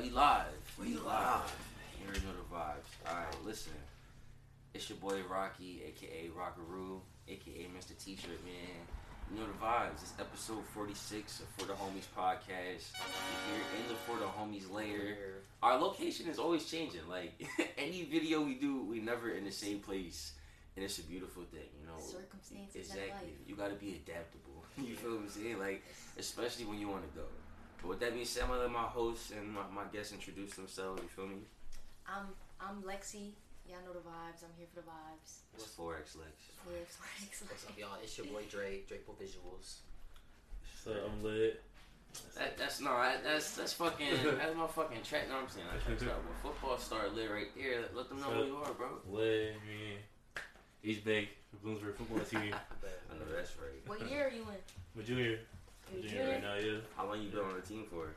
right, we live. We live. You already know the vibes. Alright, listen. It's your boy Rocky, aka Rockaroo, aka Mr. T-shirt man. You know the vibes. It's episode 46 of For the Homies podcast. We're here in the For the Homies layer. Our location is always changing. Like any video we do, we never in the same place. And it's a beautiful thing, you know. Circumstances of Exactly. life. You gotta be adaptable. You feel what I'm saying? Like, especially when you wanna go. But with that being said, I'm gonna let my hosts and my, my guests introduce themselves, you feel me? I'm I'm Lexi. Y'all know the vibes. I'm here for the vibes. It's Forex Lex. Flex, flex, What's up, y'all? It's your boy Dre, Drapo Visuals. So I'm lit. That, that's no, that, that's that's fucking that's my fucking track. No, I'm saying I track start. When football start lit right there, let them know who you are, bro. Lit, man. He's big. The Bloomsburg football team. I know that's right. What year are you in? I'm junior. I'm junior right now, yeah. How long you been on the team for?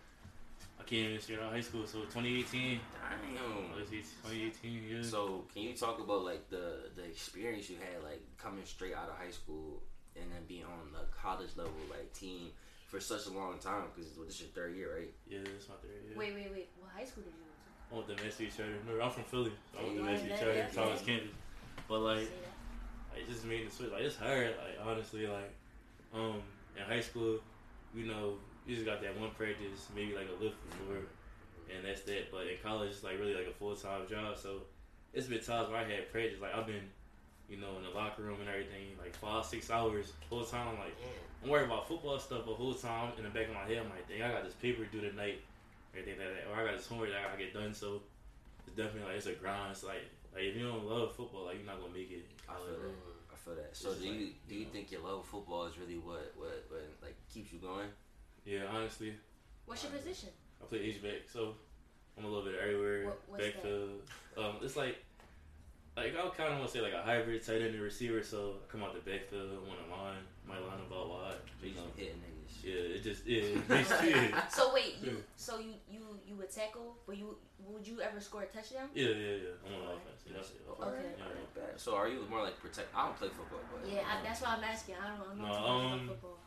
I came this year out of high school, so 2018. Damn. 2018, yeah. So can you talk about like the the experience you had like coming straight out of high school and then being on the college level like team for such a long time because this is your third year, right? yeah, that's my third year. Wait, wait, wait. What high school did you go to? I went to Mastery Charter. No, I'm from Philly. So I went to Yeah, Mastery yeah, Charter, yeah, Thomas yeah. campus. But like, I just made the switch. Like it's hard. Like honestly, like um in high school, you know, you just got that one practice, maybe like a lift before, and that's that. But in college, it's like really like a full time job. So it's been times where I had practice. Like I've been, you know, in the locker room and everything, like five six hours full time. I'm like I'm worried about football stuff, but whole time in the back of my head, I'm like, dang, I got this paper due tonight, everything like that, or I got this homework that I gotta get done. So it's definitely like it's a grind. It's like like if you don't love football, like you're not gonna make it. I feel that. I feel that. So It's do like, you do you you know. think your love of football is really what what what like keeps you going? Yeah, honestly, What's your position? I play H back, so I'm a little bit everywhere. What- what's that? Backfield. Um, it's like like I kind of want to say like a hybrid tight end and receiver. So I come out the backfield, one on line, might line up out wide. So You you know, just hitting niggas. Yeah, it just yeah, basically, yeah, So wait, you so you you you would tackle, but you would you ever score a touchdown? yeah, yeah. yeah. I'm on offense. Yeah, that's it. Okay. Yeah. Alright. So are you more like protect? I don't play football, but Yeah, I, that's why I'm asking. I don't know No, too much um, about football.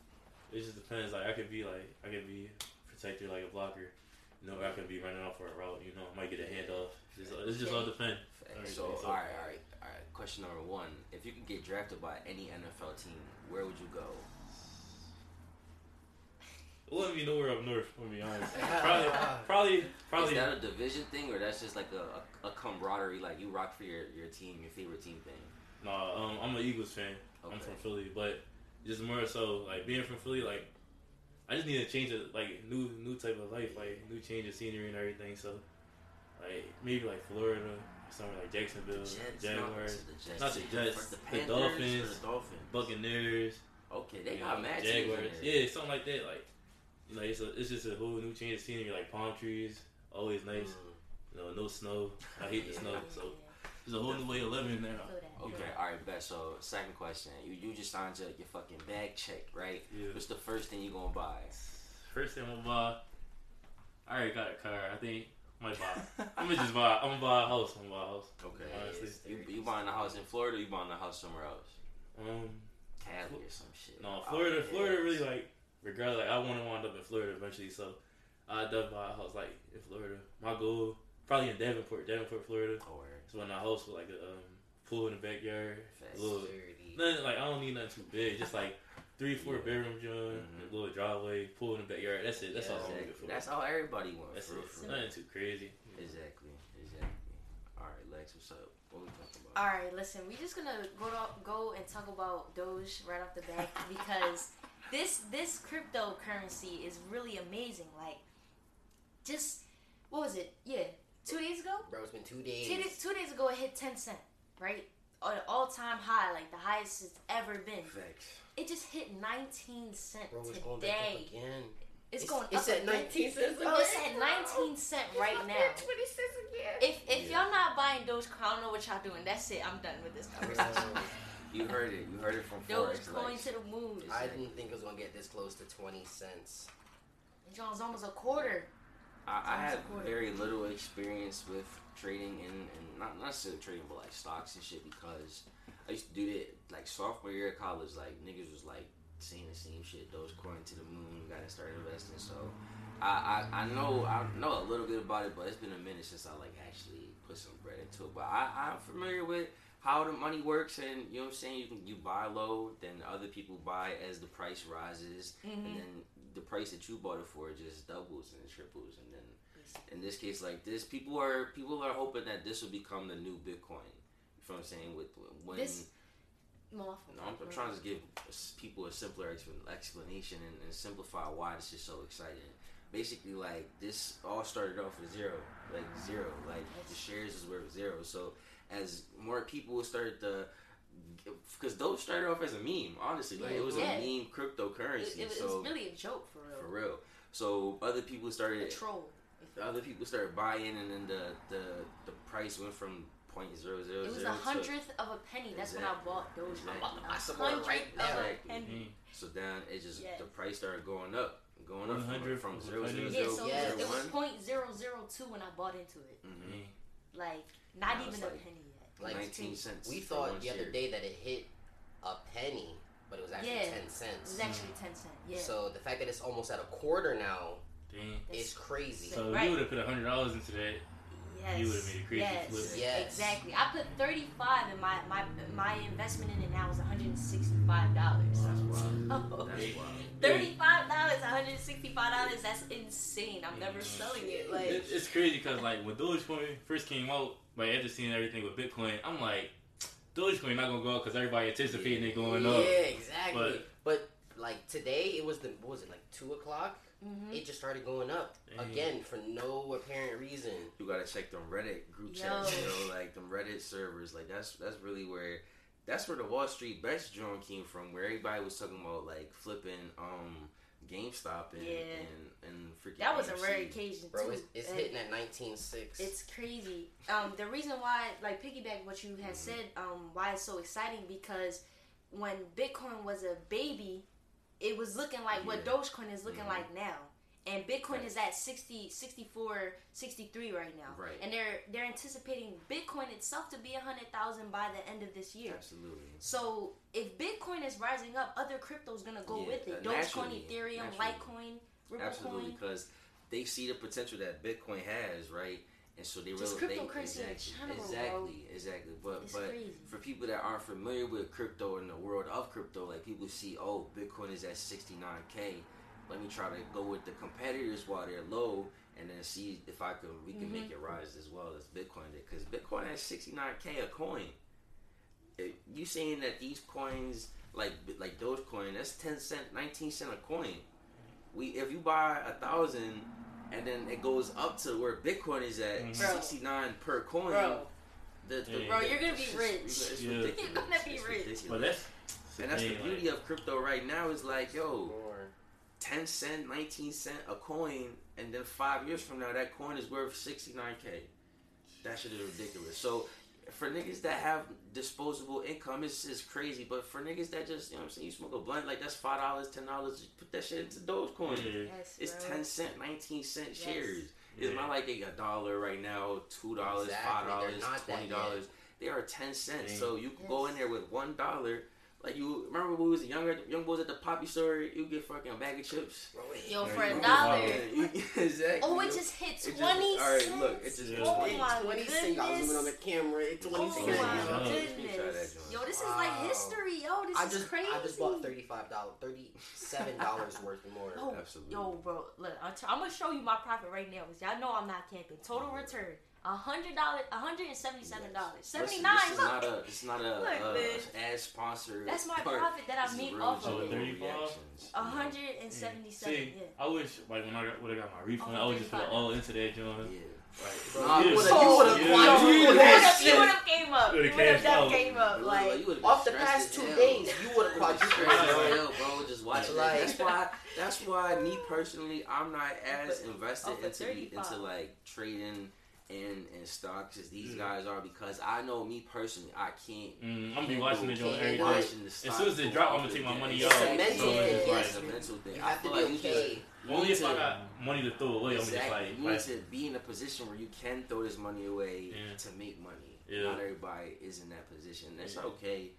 It just depends. Like I could be like I could be protector like a blocker. You know, I could be running off for a route. You know, I might get a handoff. It's just, it's just all depend. Facts. So all right, all right, all right. Question number one: If you could get drafted by any NFL team, where would you go? It wouldn't be nowhere up north. To be honest, probably, probably, Is that a division thing, or that's just like a, a, a camaraderie, like you rock for your, your team, your favorite team thing? Nah, um, I'm an Eagles fan. Okay. I'm from Philly, but just more so like being from Philly, like I just need to change it, like new new type of life, like new change of scenery and everything. So like maybe like Florida, somewhere like Jacksonville, Jets, Jaguars, no, the Jets, not the Jets, the, the Dolphins, the Dolphins. Buccaneers. Okay, they got know, mad Jaguars. Yeah, something like that. Like you know, it's a, it's just a whole new change of scenery, like palm trees, always nice. Mm. You know, no snow. I hate the Yeah. snow, so it's a whole new way of living now. Feel that. Okay, all right, bet. So, second question: You you just signed your, your fucking bag check, right? Yeah. What's the first thing you gonna buy? First thing I'm gonna buy, I already got a car. I think I might buy. I'm gonna just buy. I'm gonna buy a house. I'm gonna buy a house. Okay, Honestly. you, you buying a house in Florida? or You buying a house somewhere else? Um, Cali or some shit? no, Florida. Florida really like. Regardless, like I want to wind up in Florida eventually, so I definitely buy a house like in Florida. My goal probably in Davenport, Davenport, Florida. Oh, word. So in a house with like a um, pool in the backyard, Facts. a little dirty. Nothing like I don't need nothing too big. Just like three, four Yeah. bedroom joint, Mhm. a little driveway, pool in the backyard. That's it. That's Yeah, all I'm looking for. That's how everybody wants. That's for it. for. Nothing too crazy. Exactly, exactly. All right, Lex, what's up? What we talking about? All right, listen. We're just gonna go to, go and talk about Doge right off the bat because this this cryptocurrency is really amazing. Like, just what was it? Yeah, two days ago. Bro, it's been two Two days. days, two days ago, it hit ten cent, right? An all time high, like the highest it's ever been. Facts. It just hit nineteen cent Bro, it's going back up today. again. It's, going It's up at 19 cents. Bro, oh, it's at nineteen cent right now. 20 cents again. If if Yeah. y'all not buying Dogecoin, I don't know what y'all doing. That's it. I'm done with this conversation. Bro, You heard it. You heard it from Forrest. Dogecoin Lex. to the moon. I didn't think it was gonna get this close to 20 cents. John's almost a quarter. I, I have Sounds very little experience with trading and, and not not necessarily trading, but like stocks and shit because I used to do that like sophomore year of college. Like niggas was like saying the same shit. Dogecoin to the moon. Got to start investing. So I, I I know I know a little bit about it, but it's been a minute since I like actually put some bread into it. But I, I'm familiar with how the money works, and you know what I'm saying. You can you buy low, then other people buy as the price rises, and Mhm. then the price that you bought it for just doubles and triples, and then in this case like this, people are people are hoping that this will become the new Bitcoin. You know what I'm saying? With when This- More no, I'm, I'm trying to give people a simpler explanation and, and simplify why this is so exciting. Basically, like this all started off with zero, like zero, like the shares is worth zero. So as more people started to, because those started off as a meme, honestly, like it was Yeah. a meme cryptocurrency. It, it, was so really a joke for real. for real, so other people A started troll. other people started buying, and then the the the price went from point zero zero It was zero a to hundredth of a penny. That's when I bought those. Exactly. I'm about to Buy buy some a more hundredth right of now. a Exactly. penny. So then it just Yes. the price started going up, going up One from, hundredth from of zero Yeah, so Yes. it was, it point zero zero two when I bought into it. Mhm. Like not even it's a penny yet. Like, Nineteen cents. We thought the other share. day that it hit a penny, but it was actually Yeah. ten It cents. was actually ten cent. Yeah. So the fact that it's almost at a quarter now Dang. is crazy. So if Right. you would have put hundred dollars into that, yes. you would've made a crazy yes. flip. Yes. Exactly. I put thirty five, and my my my investment in it now is one hundred and sixty five dollars. That's wild. That's wild. Thirty-five dollars, one hundred sixty-five dollars. That's insane. I'm never selling it. Like, it, it's crazy because like when Dogecoin first came out, like after seeing everything with Bitcoin, I'm like, Dogecoin not gonna go up because everybody anticipating it going yeah, up. Yeah, exactly. But, But, like today, it was the what was it like two o'clock? Mhm. It just started going up Dang. again for no apparent reason. You gotta check them Reddit group Yo. chats, you know, like them Reddit servers. Like that's that's really where that's where the Wall Street Bets joint came from, where everybody was talking about like flipping um GameStop and Yeah. and, and freaking that was a rare occasion Bro, too. it's, it's And hitting at nineteen six. It's crazy. Um, the reason why, like, piggyback what you had said, um, why it's so exciting because when Bitcoin was a baby, it was looking like what Dogecoin is looking Mhm. like now. And Bitcoin is at 60, 64, 63 right now. Right. And they're they're anticipating Bitcoin itself to be a hundred thousand by the end of this year. Absolutely. So if Bitcoin is rising up, other cryptos gonna go Yeah, with it. uh, Dogecoin, Ethereum, naturally. Litecoin, Absolutely, because they see the potential that Bitcoin has, right? And so they really they, cryptocurrency in exactly, exactly, exactly. But It's but crazy. for people that aren't familiar with crypto and the world of crypto, like people see, oh, Bitcoin is at 69k. Let me try to go with the competitors while they're low, and then see if I can we can make mm-hmm. it rise as well as Bitcoin did. Because Bitcoin has 69k a coin. If you saying that these coins like like Dogecoin, that's 10 cent, 19 cent a coin. We if you buy a thousand. And then it goes up to where Bitcoin is at Mhm. Bro. 69 per coin. Bro, The, the, Yeah. Bro, you're gonna be just- rich. It's Yeah. ridiculous. You're gonna be It's rich. But that's and that's the thing, beauty of crypto right now is like, yo, 10 cent, 19 cent a coin, and then five years from now, that coin is worth 69k. That shit is ridiculous. So, for niggas that have disposable income, it's, it's crazy. But for niggas that just, you know what I'm saying, you smoke a blunt, like that's $5, $10, put that shit into Dogecoin. yeah. yes, It's bro. 10 cent, 19 cent Yes. shares. Yeah. It's not like a dollar right now, two dollars, Exactly. five dollars, twenty dollars. They are ten cents. Dang. So you can go in there with one dollar. Like you remember when we was younger, young boys at the poppy store, you get fucking a bag of chips. Yo, for a dollar. buy Yeah, you- exactly. Oh, it just hit It just- twenty all right, look, it just Yeah. goes oh my 20 goodness. cents. I was zooming on the camera. It's 20 Oh cents. my goodness. Yo, this is Wow. like history. Yo, this I is crazy. I just bought thirty five dollars, thirty seven dollars worth more. Oh, yo, Absolutely. yo, bro, look, I'm, t- I'm gonna show you my profit right now. 'cause Y'all know I'm not camping. Total return, a hundred dollars, a hundred and seventy-seven dollars, Listen, seventy-nine. This is not a. It's not a, Look, uh, ad sponsor. That's my part. profit that I This is made off of it. 35? reactions, A you know? hundred and seventy-seven. See, Yeah. I wish like when I got, would have got my refund, Oh, I would just put it all into that joint. Yeah. Like, Bro, Nah, you you would would've- have you would've would've- you You would've- that would've, you shit. would've came up. You Would've would've done came up. Look, Like, Off the past two hell. days, you would have quadrupled Stressed as hell, bro. Just watching Like- that. That's why. That's why me personally, I'm not as invested into into like trading and and stocks as these Mm. guys are because I know me personally, I can't. mm, I'm gonna be watching the handle- joint can't every handle do day. it. watching the As soon as they go drop, I'm gonna take my down. money It's out. a mental so thing. It's a mental thing. You I have to feel be like you just okay. Only need if I to- got money to throw away, I'm just Exactly. like, you need to be in a position where you can throw this money away Yeah. to make money. Yeah. Not everybody is in that position. That's Yeah. okay.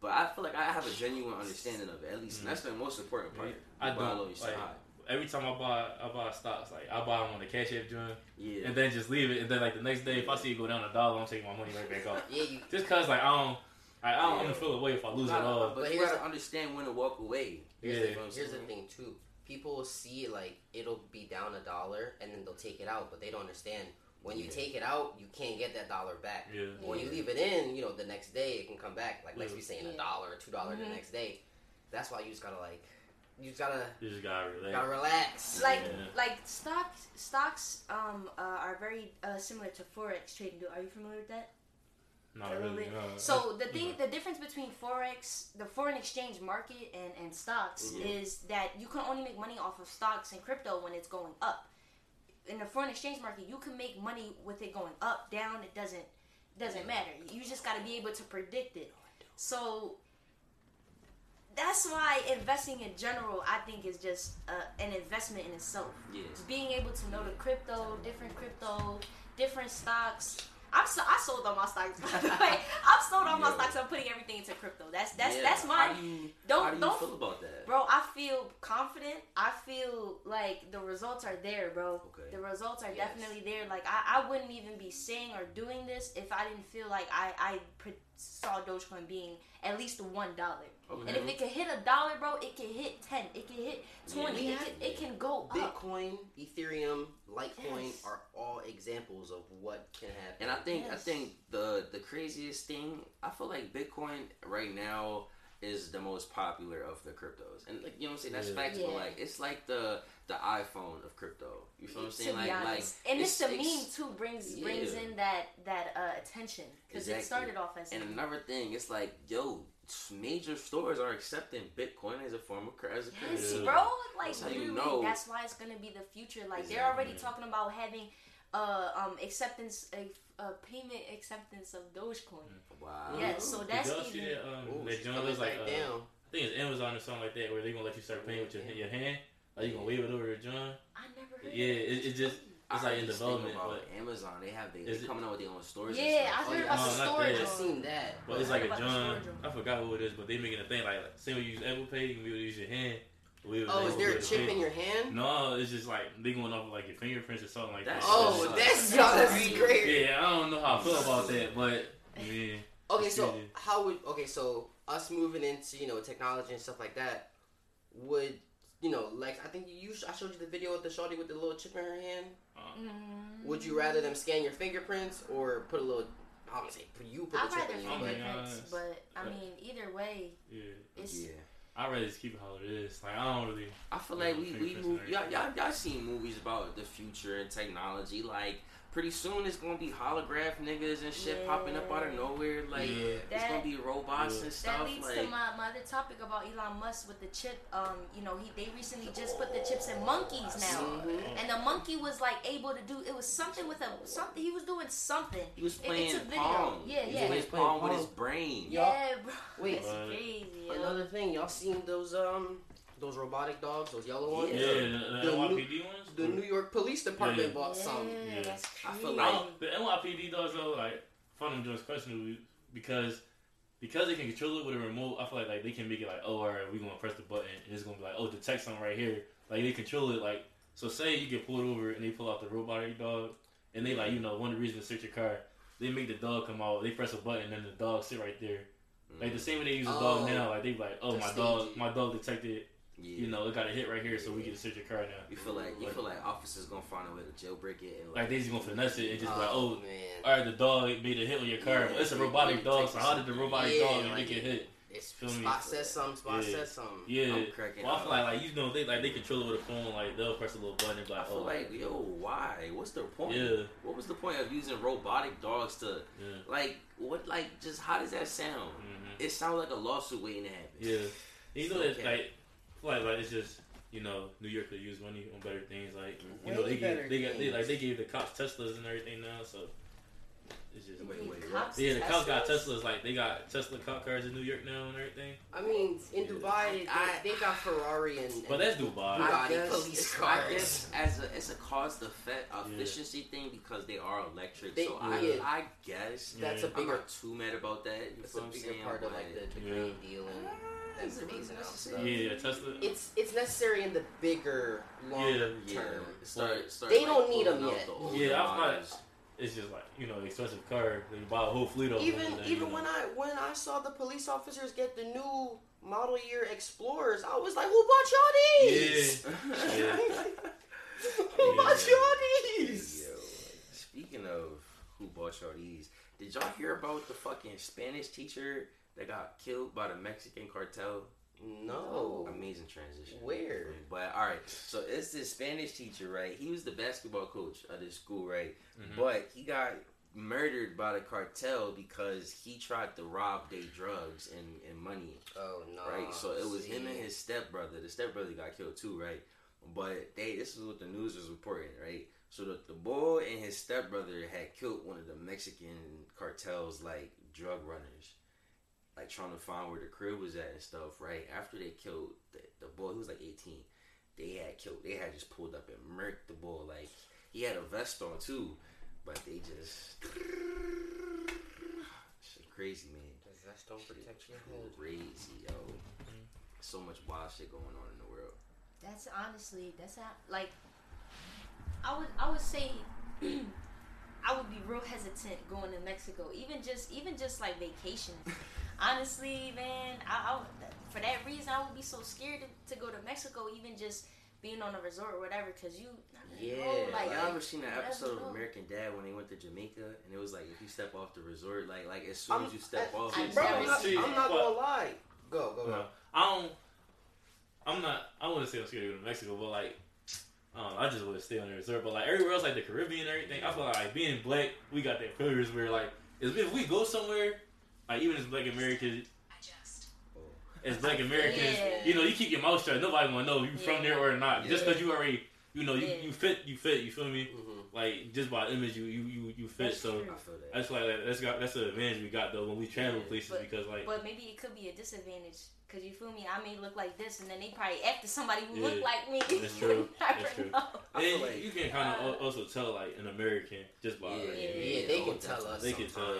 But I feel like I have a genuine understanding of it, at least. Mhm. And that's the most important part. I You don't, you sell like- high. Every time I buy, I buy stocks. Like I buy them on the Cash App joint, Yeah. and then just leave it. And then like the next day, if I see it go down a dollar, I'm taking my money right back off. Yeah, you. Just cause like I don't, I, I don't Yeah. want to feel away if I lose it Nah, all. but, But you gotta a- understand when to walk away. Here's, Yeah. the, here's the thing too. People will see it like it'll be down a dollar, and then they'll take it out, but they don't understand. When you Yeah. take it out, you can't get that dollar back. Yeah. When you leave it in, you know, the next day it can come back. Like let's Yeah. be saying a dollar, two dollars Mhm. the next day. That's why you just gotta like, you just gotta You just gotta relax. gotta relax. like Yeah. like stocks stocks um uh, are very uh, similar to forex trading. Do are you familiar with that? Not a really. no. So the thing, the difference between forex, the foreign exchange market, and and stocks Mhm. is that you can only make money off of stocks and crypto when it's going up. In the foreign exchange market, you can make money with it going up, down. It doesn't doesn't matter. You just got to be able to predict it. So that's why investing in general, I think, is just uh, an investment in itself. Just being able to know the crypto, different crypto, different stocks. I'm so, I sold all my stocks. By the way, I've sold all my Yeah. stocks. I'm putting everything into crypto. That's that's Yeah, that's my. How do you, don't- how do you don't- feel about that? Bro, I feel confident. I feel like the results are there, bro. Okay. The results are Yes. definitely there. Like I, I wouldn't even be saying or doing this if I didn't feel like I I saw Dogecoin being at least one dollar. Okay. And if it can hit a dollar, bro, it can hit ten. It can hit twenty. We it, can, it can go up. Bitcoin, Ethereum, Litecoin Yes. are all examples of what can happen. And I think I think the the craziest thing I feel like Bitcoin right now is the most popular of the cryptos, and like you know what I'm saying that's Yeah. facts, but like it's like the the iPhone of crypto. You feel what I'm to saying? be Like like and it's, the it's- meme too brings brings in that that uh, attention because it started off as And another thing, it's like yo, major stores are accepting Bitcoin as a form of cur- as a Yes, currency. Yeah. bro. Like That's how you know. that's why it's gonna be the future. Like they're already talking about having uh um acceptance a uh, payment acceptance of Dogecoin. Wow. Yeah, so Did that's y'all see even- that? Um, Ooh, that she's joint coming looks like back uh. I think it's Amazon or something like that, where they're gonna let you start paying with your, your hand. Like you gonna wave it over the joint. I never heard. Yeah, of it, it just I it's like in development, about but Amazon, they have they, Is they it- coming out with their own stores. Yeah, and I oh, heard Oh, about yeah. the No, not storage. I on- seen that. but it's like a about the joint. storage room. I forgot what it is, but they making a thing like say when you use Apple Pay, you can be able to use your hand. We Oh, is there a chip in your hand? No, it's just like they going off of like your fingerprints or something like That's that. Oh, sucks. that's That's that's crazy. great. yeah. I don't know how I feel about that, but yeah, Okay, so how would okay, so us moving into you know technology and stuff like that would you know like I think you I showed you the video of the shorty with the little chip in her hand. Mm. Would you rather them scan your fingerprints or put a little? I don't say put you put I'd the chip rather in but fingerprints, but I mean either way, yeah. it's Yeah. I'd rather just keep it how it is. Like I don't really. I feel Yeah, like we, we fingerprints move, y'all, y'all, y'all seen movies about the future and technology. Like, pretty soon it's gonna be holograph niggas and shit popping up out of nowhere. Like, Yeah. it's That- gonna be robots Yeah. and stuff. That leads like, to my, my other topic about Elon Musk with the chip. Um, you know, he they recently just put the chips in monkeys now, Mhm. and the monkey was like able to do. It was something with a something. He was doing something. he was It- playing it's a video. Pong. Yeah, he yeah. was playing He was playing Pong with his brain. Yeah, bro. Wait. it's What? crazy. Another thing, y'all seen those um those robotic dogs, those yellow ones? Yeah, Yeah. the, the, The NYPD ones. The mm. New York Police Department Yeah. bought some. Yeah, Yeah. that's I feel like- don't- the NYPD does though, like find them just questionable because because they can control it with a remote. I feel like like they can make it like, oh, all right, we gonna press the button and it's gonna be like, oh, detect something right here. Like they control it. Like so, say you get pulled over and they pull out the robotic dog and they like you know one of the reasons to search your car, they make the dog come out. They press a button and the dog sit right there. Like the same way they use a Oh. dog now. Like they be like, oh, my dog, my dog detected. Yeah. You know, it got a hit right here, so we get to search your car now. You feel like you Like- feel like officers gonna find a way to jailbreak it and Like they just gonna finesse it and just be like, oh, man, all right, the dog made a hit on your car, Yeah, but it's a robotic it dog. So how did the robotic Yeah, dog like make it it- hit? it's Feel me? spot says something, spot Yeah. says something. Yeah. I'm cracking Well, I feel like, like you know they like they control it with a phone. Like they'll press a little button and be like, I like, feel oh, like, yo, why? What's the point? yeah, What was the point of using robotic dogs to, yeah, like, what, like, just how does that sound? hmm It sounds like a lawsuit waiting to happen. yeah. You know that like, like like it's just you know New York could use money on better things. Like you Way know they better gave they got they like they gave the cops Teslas and everything now. So It's just Wait, wait, Cops yeah, the cops got Teslas? Teslas. Like they got Tesla cop cars in New York now and everything. I mean, in Dubai, I- they, they got Ferrari and. and But that's Dubai. Bugatti I guess, police cars. I guess as a it's a cost effect efficiency thing because they are electric. They- so I, yeah. I guess that's Yeah. a I'm not too mad about that. You That's a what bigger saying? part of like the, the Yeah. green deal and ah, And is it really phasing out necessary? stuff. Yeah, Tesla. It's it's necessary in the bigger long Yeah. Yeah, term. start, start, They like, don't need them yet. the Yeah, I models. thought- It's just like you know, expensive car. Then you buy a whole fleet of them. Even and even you know. when I when I saw the police officers get the new model year Explorers, I was like, who bought y'all these? Yeah. who bought y'all these? Yo, speaking of who bought y'all these, did y'all hear about the fucking Spanish teacher that got killed by the Mexican cartel? No. Amazing transition. Where? But all right, so it's this Spanish teacher, right? He was the basketball coach of this school, right? Mhm. But he got murdered by the cartel because he tried to rob their drugs and, and money Oh no. right? So it was him and see. his stepbrother. The stepbrother got killed too, right? But they this is what the news was reporting, right? So the, the boy and his stepbrother had killed one of the Mexican cartels like drug runners. Like trying to find where the crib was at and stuff, right? After they killed the, the boy who was like eighteen, they had killed they had just pulled up and murked the boy. Like he had a vest on too, but they just shit crazy man. Does that don't protect your head? Crazy, yo. Mm-hmm. So much wild shit going on in the world. That's honestly that's how like I would I would say I would be real hesitant going to Mexico, even just even just like vacation. honestly, man, I, I for that reason I would be so scared to, to go to Mexico, even just being on a resort or whatever, because you Yeah, know, like y'all ever seen that you never episode of American Dad when they went to Jamaica and it was like if you step off the resort, like like as soon I'm- as you step I- off, I, bro, I'm not, I'm not gonna lie. Go, go, go. No, I don't. I'm not. I wouldn't say I'm scared to go to Mexico, but like, um, I just would stay on the resort. But like everywhere else, like the Caribbean and everything, I feel like being black, we got that privilege where like, if if we go somewhere, like even as Black Americans, as Black Americans, Yeah. you know, you keep your mouth shut. Nobody gonna know if you from there or not. Just because you already, you know, you, Yeah. you fit, you fit. You feel me? Mm-hmm. Like just by image, you you you, you fit. That's so. true. I feel that. That's like that's got that's the advantage we got though when we travel Yeah. places But- because like But maybe it could be a disadvantage. Cause you feel me, I may look like this, and then they probably after somebody who Yeah. look like me. That's true. That's true. know. And like- you can kind Uh, of also tell like an American just by yeah, like, yeah, Yeah, yeah, they can tell definitely. us They can tell.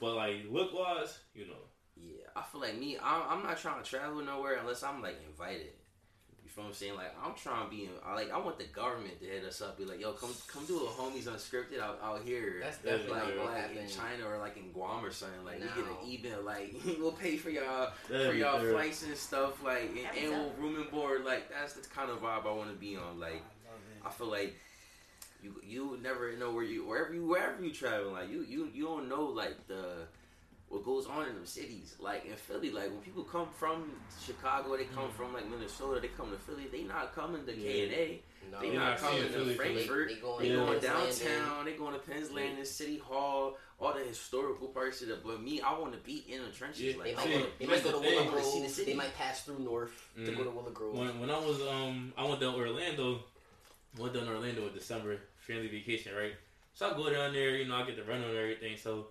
but like look wise, you know. Yeah, I feel like me. I'm, I'm not trying to travel nowhere unless I'm like invited. You feel what I'm saying? Like I'm trying to be. In, I like I want the government to hit us up. Be like, yo, come come do a homies unscripted out, out here. That's Yeah, definitely like, not like in China or like in Guam or something. Like we get an email like we'll pay for y'all That'd for y'all fair. flights and stuff. Like and, and we'll room and board. Like that's the kind of vibe I want to be on. Like I feel like you you never know where you wherever you wherever you travel. Like you you you don't know like the what goes on in them cities. Like in Philly, like when people come from Chicago, they come from like Minnesota, they come to Philly. They not coming to K and A. They not not coming to Philly, Frankford. They, they going, They Yeah. going downtown. They going to Penn's Landing, City Hall, all the historical parts of it. But me, I want to be in the trenches. Yeah. They might, See, go, I they wanna, might go to Willow thing. see the Grove. city. They might pass through North to Mm. go to Willow Grove. When when I was um I went down to Orlando, I went down to Orlando in December, family vacation, right? So I go down there, you know, I get the run on everything. So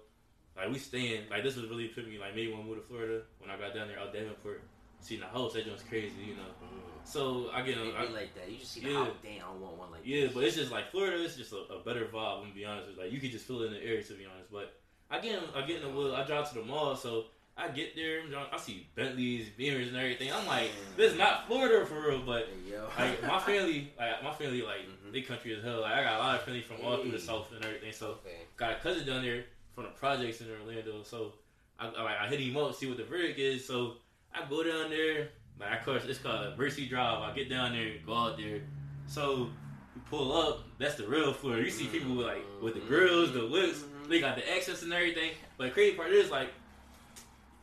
like we staying, like this was really put me like maybe when I moved to Florida when I got down there out Davenport, seeing the house, that was crazy, you know. Mm. So I get on, I, like that. You just see the Yeah. house. Damn, I want one like Yeah, this. but it's just like Florida. It's just a, a better vibe. I'm gonna be honest with you. Like you could just feel it in the air, to be honest. But I get in, I get in the wheel. I drive to the mall, so I get there. I see Bentleys, Beamers, and everything. I'm like, this is not Florida for real. But like my family, like my family, like Mhm. they country as hell. Like I got a lot of family from all through the south and everything. So Okay. got a cousin down there from the projects in Orlando. So I, I, I hit him up, see what the verdict is. So I go down there. Like, of course, it's called Mercy Drive. I get down there, go out there. So we pull up. That's the real floor. You see people with like with the grills, the whips. Mhm. They got the accents and everything. But the crazy part is like.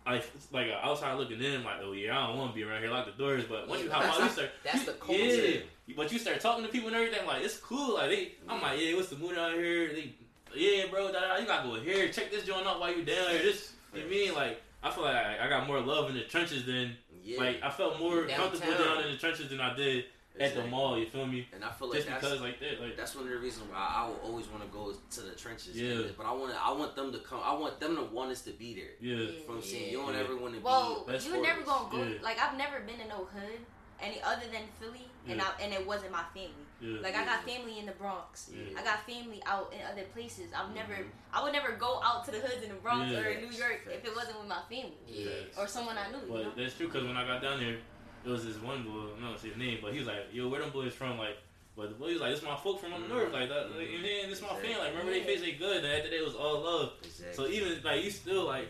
Like, like uh, outside looking in, like, oh yeah, I don't want to be around here. Lock the doors. But once you hop out, you start. That's the culture. Yeah, but you start talking to people and everything, like it's cool. Like they, I'm like, yeah, what's the mood out here? They, yeah, bro, da, da, you gotta go here, check this joint out while you down here. This, you know mean? Like, I feel like I, I got more love in the trenches than, Yeah. like, I felt more Downtown. comfortable down in the trenches than I did at the mall. You feel me? And I feel like Just that's, because like that, like that's one of the reasons why I, I will always want to go to the trenches. Yeah. But I want I want them to come. I want them to want us to be there. yeah, You know what I'm saying? You don't Yeah. ever want to Well, be. Best you never gonna go. Yeah. Like I've never been in no hood any other than Philly, and I and it wasn't my family. Yeah. Like I got family in the Bronx. Yeah. I got family out in other places. I've never. Mhm. I would never go out to the hoods in the Bronx Yeah. or in New York if it wasn't with my family Yeah. or someone I knew. You know? But that's true because when I got down there, there was this one boy. I'm not gonna say his name, but he was like, "Yo, where them boys from?" Like, but the boy was like, "This my folk from up Mhm. north, like that. Like, and then this my Exactly. family. Like, remember they Yeah. face they good. And after that, it was all love. Exactly. So even like you still like,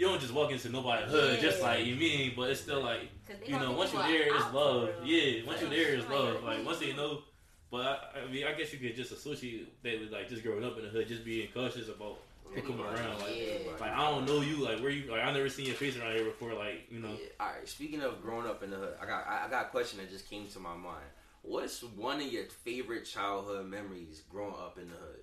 you don't just walk into nobody's hood just like you mean, but it's still like you know once you are there, it's love. Yeah, once you Like, there, it's love. Like once they mm-hmm. know. But I, I mean, I guess you could just associate that with like just growing up in the hood, just being cautious about who come around. Like, Yeah. like I don't know you. Like where you? Like I never seen your face around here before. Like you know. Yeah. All right. Speaking of growing up in the hood, I got I got a question that just came to my mind. What's one of your favorite childhood memories growing up in the hood?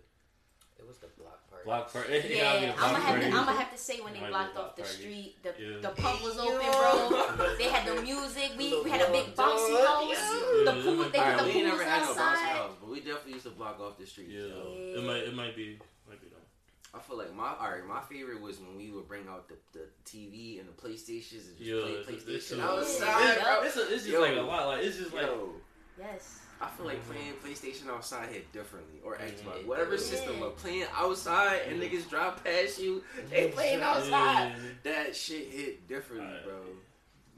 It was the block party. Block party. It Yeah, gotta be a I'm gonna have to. I'm gonna have to say when they Might be a blocked off the party. street, the Yeah. the pub was open, bro. They had the music. We we had a big bouncy house. Yeah, The it pool. They be- put the we ain't pools never had no bouncy outside. house, but we definitely used to block off the street. Yeah, yo. it might it might be might be though. I feel like my all right, my favorite was when we would bring out the, the TV and the PlayStations and just Yeah, play it's- it's- PlayStation it's- outside, Yeah. bro. It's, a, it's just Yo. like a lot. Like it's just like Yo, Yes. I feel like playing PlayStation outside hit differently or Yeah. Xbox, whatever Yeah. system. But playing outside and niggas drive past you, they playing outside. yeah, That shit hit differently, Alright. bro.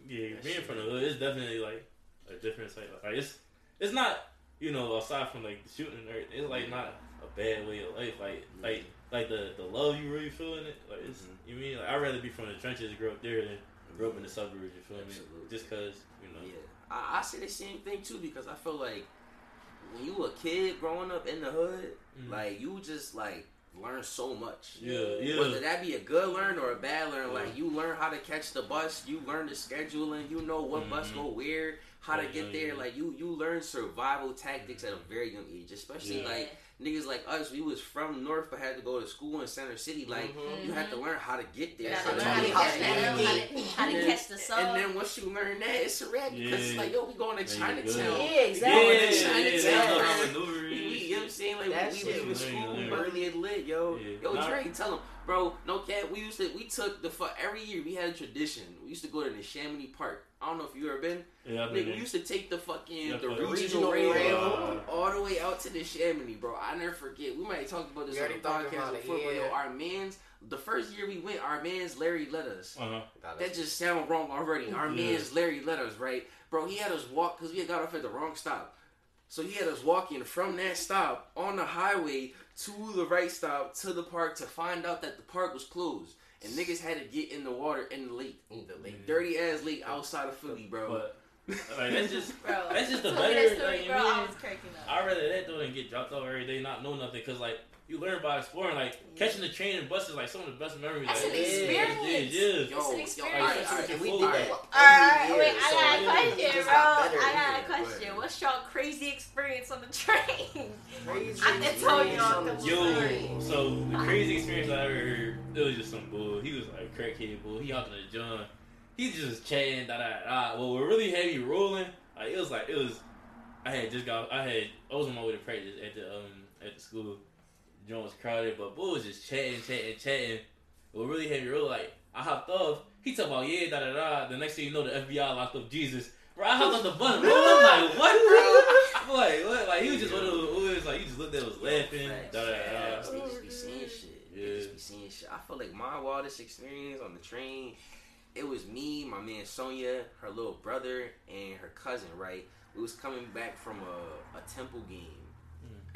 yeah, That being shit from the hood, it's definitely like a different type. Like it's it's not you know aside from like the shooting, or it's like not a bad way of life. Like like like the the love you really feel in it. Like it's Mhm. you mean like I'd rather be from the trenches, grow up there than grow up in the suburbs. You feel Absolutely. me? Just cause you know. Yeah, I, I say the same thing too because I feel like when you a kid growing up in the hood, Mhm. like you just like learn so much. Yeah, yeah. Whether that be a good learn or a bad learn, Yeah. like you learn how to catch the bus, you learn the scheduling, you know what bus Mhm. go where, how to get there. Like you, you learn survival tactics at a very young age, especially Yeah. like niggas like us. We was from North but had to go to school in Center City. Like Mhm. you had to learn how to get there. gotta So learn then how to catch have that to L, how to, how to And catch the then- And then once you learn that, it's a wrap because it's like, yo, we going to There you Chinatown. Yeah, We exactly. going Yeah, to yeah, Chinatown. yeah, man. yeah, We, we, you know what I'm saying? Like, That we, shit we leaving was school early and lit, yo. Yeah. Yo, Nah. Dre, tell him. Bro, no cap, we used to, we took the, fu- every year we had a tradition. We used to go to the Chamonix Park. I don't know if you ever been. Yeah, I've Nigga, been we used to take the fucking, Yeah, the but- regional Regional rail rail. all the way out to the Chamonix, bro. I never forget. We might have talked about this on the podcast before, but yo, yeah. our mans, the first year we went, our mans Larry let us. Uh-huh. That just sound wrong already. Our Yeah. man's Larry let us, right? Bro, he had us walk because we had got off at the wrong stop. So he had us walking from that stop on the highway to the right stop to the park to find out that the park was closed. And niggas had to get in the water in the lake. Mm, the lake. Dirty ass lake outside of Philly, bro. But like that's just Bro, That's just the told better, story, like, bro. I mean- was cracking up. I'd rather that though than get dropped off every day, not know nothing. Cause like you learn by exploring. Like catching the train and bus is like some of the best memories. That's like, an yeah, experience. Yeah, yeah. yo, It's an yo, experience. all right, all right, we did that. Alright, every wait, year, I so got a question, bro. I got a question. What's y'all crazy experience on the train? Crazy I can tell you all the on Yo, train. so the crazy experience I ever heard, it was just some bull. He was like a crackhead bull. He hopped in the John. He just chatting, da da da. Well, we're really heavy rolling. Like it was like it was. I had just got. I had. I was on my way to practice at the um at the school. John was crowded, but bull was just chatting, chatting, chatting. Well, really heavy real Like I hopped off. He talking about yeah, da da da. The next thing you know, the FBI locked up Jesus. Bro, I hopped on the bus. Bro, I'm like, what, bro? Like, what? Like he was just one of those always like he just looked at us laughing. Da da da. They just be seeing shit. Yeah. just be seeing shit. I feel like my wildest experience on the train, it was me, my man Sonia, her little brother, and her cousin. Right, we was coming back from a, a temple game.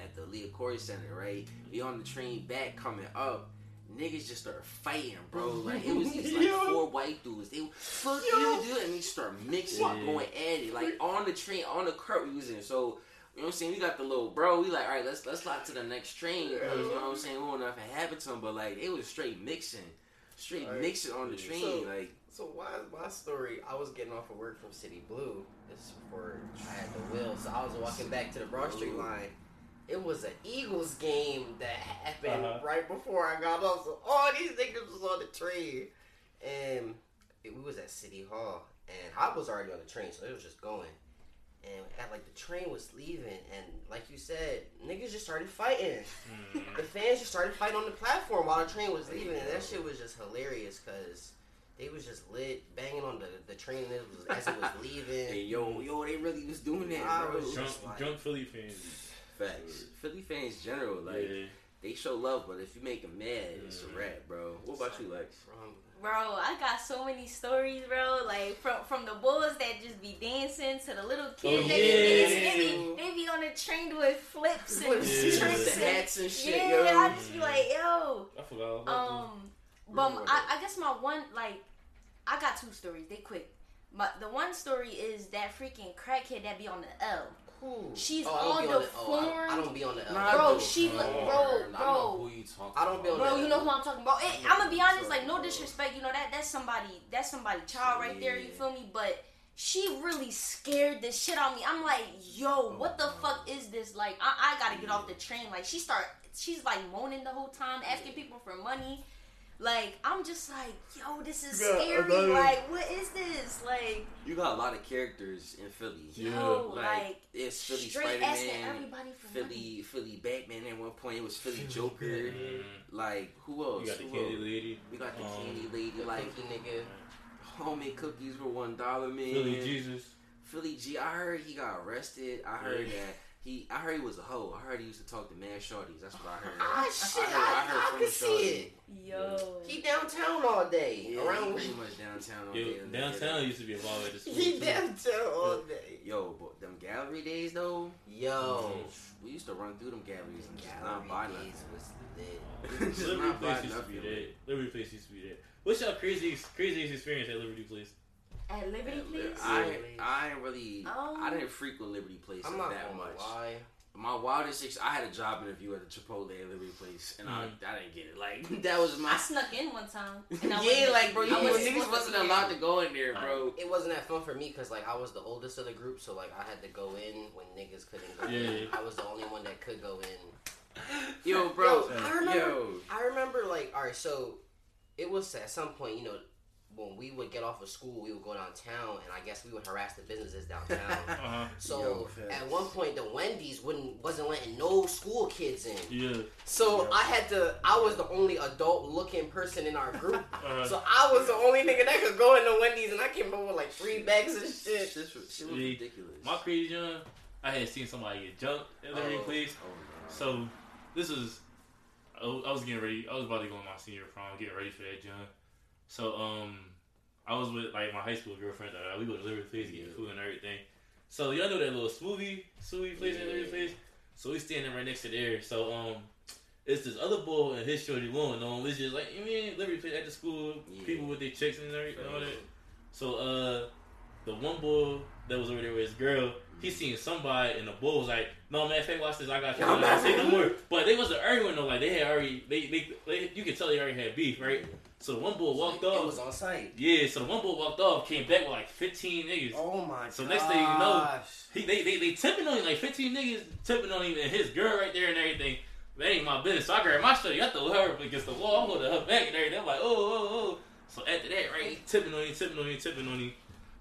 At the Liacouras Center. Right, we on the train back coming up. Niggas just started fighting, bro. Like it was just like Yo. four white dudes. They fuck Yo. you, dude, and they start mixing, Yeah. going at it, like on the train, on the cart we was in. So you know what I'm saying? We got the little bro. We like, all right, let's let's lock to the next train. You know what I'm saying? We don't know if it happened to him, but like it was straight mixing, straight Alright. mixing on the train. So- like So why my story? I was getting off of work from City Blue. This is before I had the wheel, so I was walking back to the Broad Street line. It was an Eagles game that happened Uh-huh. right before I got off. So all these niggas was on the train, and it, we was at City Hall, and I was already on the train, so it was just going. And at like the train was leaving, and like you said, niggas just started fighting. Mm. The fans just started fighting on the platform while the train was leaving, and that shit was just hilarious because they was just lit, banging on the, the train as it was, as it was leaving. Hey, yo, yo, they really was doing that, I bro. was drunk, just like- drunk Philly fans. Facts. Philly fans general, like yeah. they show love, but if you make them mad, it's a Mhm. wrap, bro. What about you, Lex? Bro, I got so many stories, bro. Like from from the bulls that just be dancing to the little kids Oh, that yeah. be dancing. They be, they be on the train doing flips and Flips, Yeah. tricks the and hats and shit, yeah. yo. I just be like, yo. I forgot all about Um, but I, I guess my one like, I got two stories. They quick. But the one story is that freaking crackhead that be on the L. Who? She's Oh, I don't on be the oh, I, I don't be on the. Nah, Bro, I do. she look, Oh, bro, I know bro. who you talking I don't be on Bro, you know who I'm talking about. Hey, I'm gonna be honest, like no disrespect, you know that that's somebody, that's somebody child right there. You feel me? But she really scared the shit out of me. I'm like, yo, oh, what the Oh, fuck is this? Like, I, I gotta get off the train. Like, she start, she's like moaning the whole time, asking people for money. Like, I'm just like, yo, this is Yeah, scary. love. Like, what is this? Like, You got a lot of characters in Philly. Yeah. yo, Like, like, it's Philly straight Spider Man, everybody for money. Philly Philly Batman. At one point, it was Philly Joker. Like who else? You got the Who candy else? lady. We got the Um, candy lady. Like Cookie nigga. homemade cookies for one dollar, man. Philly Jesus. Philly G. I heard he got arrested. I heard Yeah. that he. I heard he was a hoe. I heard he used to talk to mad shorties. That's what I heard. Ah shit, I heard- I, I heard I, from can see shorty. it. Yo, He downtown all day. Yeah, around he pretty much downtown all Yo, day. downtown used to be a lot of the school. He too. downtown all day. Yo, but them gallery days though, Yo, we used to run through them galleries and just gallery not buy days nothing. was lit. just Liberty not buy Place used to nothing. be that. Liberty Place used to be that. What's your craziest craziest experience at Liberty Place? At Liberty, please. I I ain't really Um, I didn't frequent Liberty Place I'm not that much. lie. My wildest ex- I had a job interview at the Chipotle at Liberty Place and I, Mhm. I didn't get it. Like that was my. I my snuck in one time. And I yeah, like bro, you was, wasn't niggas wasn't allowed to go in there, bro. It wasn't that fun for me because like I was the oldest of the group, so like I had to go in when niggas couldn't go Yeah. in. I was the only one that could go in. Yo, bro, Yo, I remember- yo, I remember like all right, so it was at some point, you know, when we would get off of school, we would go downtown, and I guess we would harass the businesses downtown. Uh-huh. So Yo, at one point, the Wendy's wouldn't wasn't letting no school kids in. Yeah. So Yeah. I had to. I was the only adult-looking person in our group. Uh-huh. So I was the only nigga that could go into Wendy's, and I came up with like three bags of shit. shit, was- shit was See, ridiculous. My crazy young, I had seen somebody get jumped at Liberty Oh. Place. Oh. So this is, I was I was getting ready. I was about to go on my senior prom, getting ready for that, John. So um, I was with like my high school girlfriend. Uh, we go to Liberty Place, get Yeah. food and everything. So y'all know that little smoothie, smoothie place at Liberty Yeah. Place. So we standing right next to there. So um, it's this other boy and his shorty Lou, and um, it's just like you mean Liberty Place at the school, Yeah. people with their chicks and everything, all that. So uh, the one boy that was over there with his girl, he seen somebody, and the bull was like, "No man, if they watch this. I got you. I'm not say no more." But they wasn't arguing though. Like they had already, they, they, they you could tell they already had beef, right? So the one bull walked It off. was on site. yeah, so the one bull walked off, came back with like 15 niggas. Oh my So next thing you know, He, they, they, they tipping on him, like 15 niggas tipping on him, and his girl right there and everything. That ain't my business. So I grabbed my shit, I threw her up against the wall. I'm holding her back and everything. I'm like, oh, oh, oh. So after that, right, he tipping on him, tipping on him, tipping on him.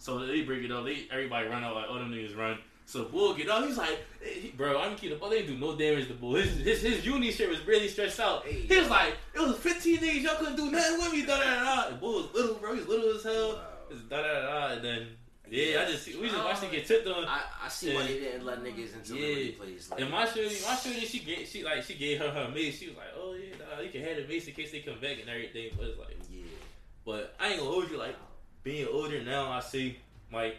So they break it up. They everybody run out like all them niggas run. So Bull get up. He's like, he, bro, I'm keep the ball. They do no damage to Bull. His his, his uni shirt was really stretched out. Hey, he was like, it was 15 niggas. Y'all couldn't do nothing with me. Da da da. And Bull was little, bro. He's little as hell. Da da da. And then yeah, I just we just watched him get tipped on. I, I see why Yeah. they didn't let niggas into Yeah. Liberty Place. Like, And my shorty, my shorty, she gave, she like, she gave her her mace. She was like, "Oh yeah, nah, you can have the mace in case they come back and everything." But it's like, yeah, but I ain't gonna hold you. Like being older now, I see like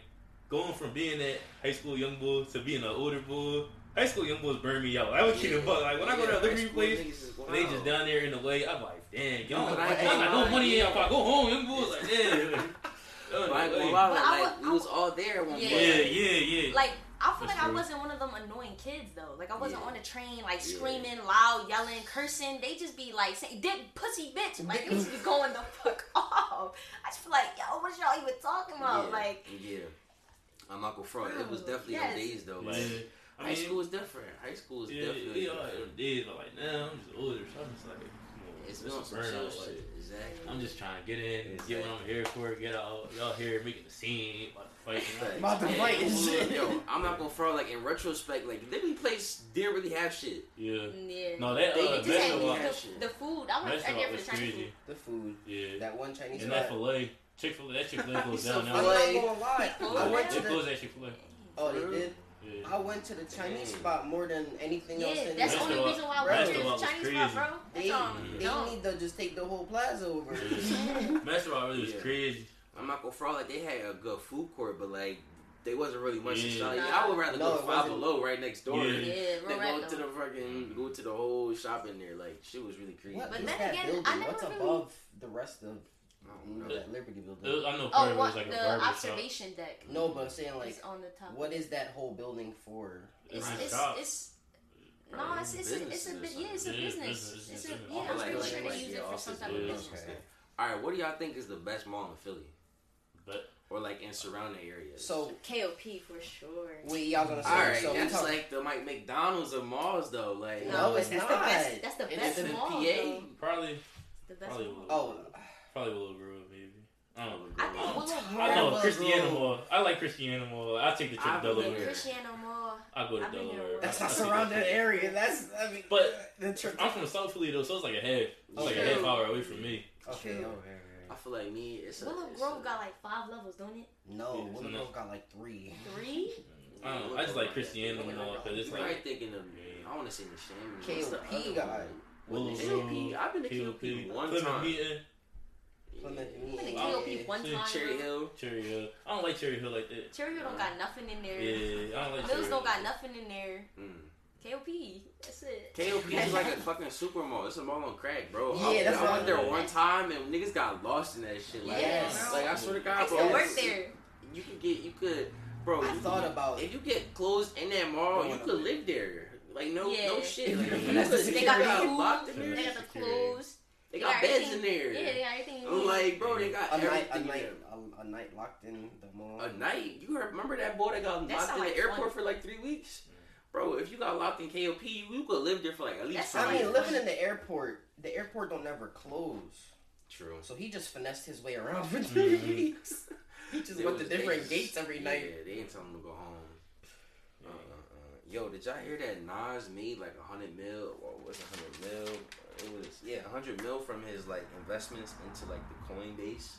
going from being that high school young boy to being an older boy. High school young boys burn me out. I would keep it buck. Like when I go to Yeah, a Liberty high school place, niggas is and they just down there in the way. I'm like, damn, y'all, But I, I I got no money. yeah. If I go home, young boys like, damn. But I ain't Like, gonna like, I like, would- we was all there at one Yeah. yeah, yeah, yeah. Like I feel That's like I wasn't one of them annoying kids though. Like I wasn't Yeah. on the train like Yeah. screaming, loud, yelling, cursing. They just be like saying, "Did pussy bitch?" Like they just be going the fuck off. I just feel like, yo, what y'all even talking about? Yeah, Like, yeah. I'm not gonna front. It was oh, definitely yes. them days though. Like, Yeah. I high school is different. High school is Yeah, definitely yeah, different. it is, but like now I'm just older, so I'm just like, come It's It's been on some burnout, chill like- shit. Exactly. I'm just trying to get in, get what I'm here for, get out. Y'all here making the scene, about to fight. Facts. About to fight and shit. Yo, I'm not gonna front like in retrospect, like Liberty Place didn't really have shit. Yeah. Yeah. No, that They uh, just Just had had that the, shit. the food. I went right vegetable there for was the Chinese crazy. food. The food. Yeah. That one Chinese And spot. that filet, Chick Fil A, that Chick Fil A closed So down I'm now. not Filet. gonna lie. Closed I went to They the. closed that Chick Fil A. Oh, they did. Yeah. I went to the Chinese Dang. spot more than anything else. Yeah, in that's the there. only Restaurant- reason why I went restaurant there. was It's Chinese crazy. spot, bro. That's They, all. they No. need to just take the whole plaza over. Restaurant really was Yeah. crazy. I'm not gonna front like they had a good food court, but like they wasn't really much to Yeah. shop. Nah. I would rather No, go to Five wasn't. Below right next door. Yeah. Yeah, Than real go to the fucking go to the whole shop in there. Like shit was really crazy. What But then again, building? I never What's really- above the rest of I don't know, know. that Liberty It was, building? I know part Oh, of it was what like a the barber shop. observation deck No, but I'm saying like, is on the top. what is that whole building for? It's It's it's, it's no, it's it's a, it's a business bit yeah, it's a business. business, It's it's a yeah, I'm pretty sure they use it for some type of business. Okay. All right, what do y'all think is the best mall in Philly, But or like in surrounding areas? So KOP for sure. wait, y'all gonna say all right, so we that's talk- like the like McDonald's of malls though. Like No, it's that's not. The best, that's the It's best in mall. PA. though. probably, The best Probably mall. Oh, probably Willow Grove maybe. I don't know. I think Willow Grove. I know Willow Christiana Grove. Mall. I like Christiana Mall. I'll take the trip to believe Delaware. Christiana Mall. I'll go to I've been there Delaware. that's I'll not take surrounded the trip. area. That's I mean, But the trip. I'm from South Philly though, so it's like a half. It's like a half hour away from me. Okay, True. okay, I feel like me. It's a, Willow it's Grove a- got like five levels, don't it? No, Yeah, Willow no. Grove got like three. Three? I don't know. I just like Christiana Mall because it's You like might thinking of me. I want to say the shame. KOP got Willow KOP. Grove, I've been to KOP, KOP one time. Meeting, Plymouth I've been to Meeting. KOP one time. Cherry. Hill. Cherry Hill. I don't like Cherry Hill like that. Cherry Hill don't got nothing in there. Yeah, I don't like Mills Cherry don't got nothing in there. Mm. KOP. That's it. KOP is like a fucking super mall. It's a mall on crack, bro. Yeah, I, that's I what went I- there one time and niggas got lost in that shit. Like, Yes. like I swear to God, used bro. to work there. You could get, you could, bro. I you thought could- about- if you get closed in that mall, you could live there. Like no, Yeah. no shit. Like, They you got could- the you got got the food, locked in They got the clothes. They got They beds in there. Yeah, they got everything. I'm like, bro, they got A night, a everything night, a, a night locked in the mall. A night? You remember that boy that got That locked in the like airport fun. for like three weeks? Bro, if you got locked in KOP, you could live there for like at least That five sound I mean, years. living in the airport, the airport don't never close. True. So he just finessed his way around for three Mhm. weeks. He just They went to different just- gates every yeah, night. Yeah, they ain't tell him to go home. Uh, uh, uh. Yo, did y'all hear that Nas made like a hundred mil? Or was it hundred mil? It was yeah, a hundred mil from his like investments into like the Coinbase.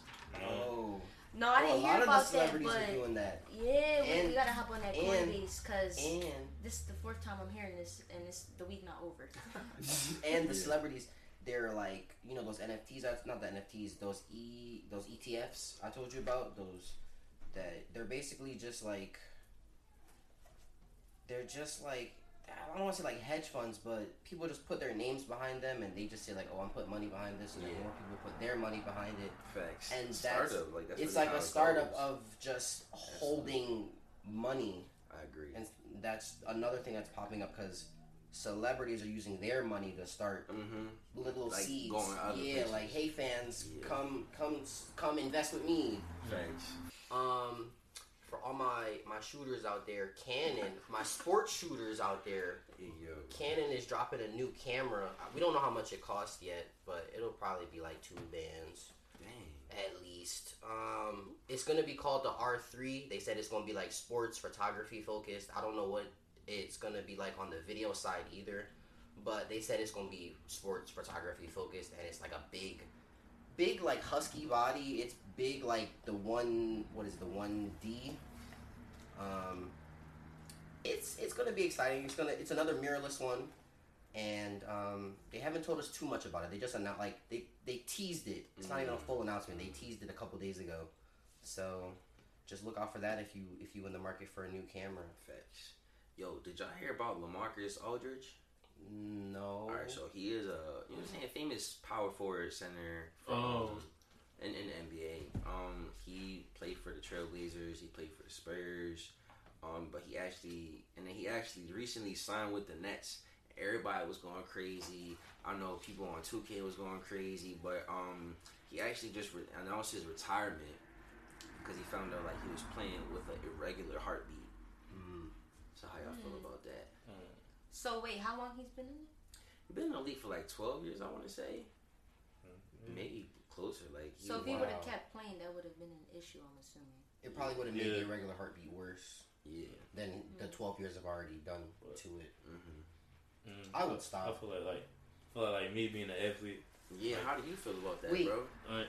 Oh, No, I didn't oh, a hear lot of the about that, but are doing that. yeah, we, And- we gotta hop on that and- Coinbase because this is the fourth time I'm hearing this, and it's the week not over. and the celebrities, they're like you know those NFTs. That's not the NFTs. Those e those ETFs I told you about. Those that they're basically just like they're just like I don't want to say like hedge funds, but people just put their names behind them and they just say like, oh, I'm putting money behind this, and then Yeah. more people put their money behind it. Facts. And that's- startup like that's it's like a startup goes. of just holding money, I agree. and that's another thing that's popping up because celebrities are using their money to start Mm-hmm. little Like, seeds. yeah, places. like hey fans, Yeah. come come come invest with me. Facts. Um, for all my my shooters out there, Canon, my sports shooters out there, yo. Canon is dropping a new camera. We don't know how much it costs yet, but it'll probably be like two bands Dang. at least. Um, it's gonna be called the R3. They said it's gonna be like sports photography focused. I don't know what it's gonna be like on the video side either, but they said it's gonna be sports photography focused, and it's like a big, big like husky body. It's big like the one. What is the one D? Um, it's it's gonna be exciting. It's gonna it's another mirrorless one, and um, they haven't told us too much about it. They just announced like they they teased it. It's not even a full announcement. They teased it a couple days ago, so just look out for that if you if you in the market for a new camera. Facts. Yo, did y'all hear about LaMarcus Aldridge? No. All right, so he is a you know what I'm saying famous power forward center from Oh. In, in the NBA. Um, he played for the Trailblazers. He played for the Spurs. Um, but he actually and then he actually recently signed with the Nets. Everybody was going crazy. I know people on 2K was going crazy, but um, he actually just re- announced his retirement because he found out like he was playing with an irregular heartbeat. Mm. So how y'all feel Hmm. about that? So wait, how long he's been in it? He's been in the league for like 12 years, I want to say. maybe closer. Like So if he, he would have kept playing, that would have been an issue. I'm assuming. It probably would have made Yeah. the irregular heartbeat worse yeah. than Mm-hmm. the 12 years I've already done to it. hmm Mm. I would stop. I stop. feel like like I feel like, like me being an athlete. Yeah, how do you feel about that, Wait. bro? Like,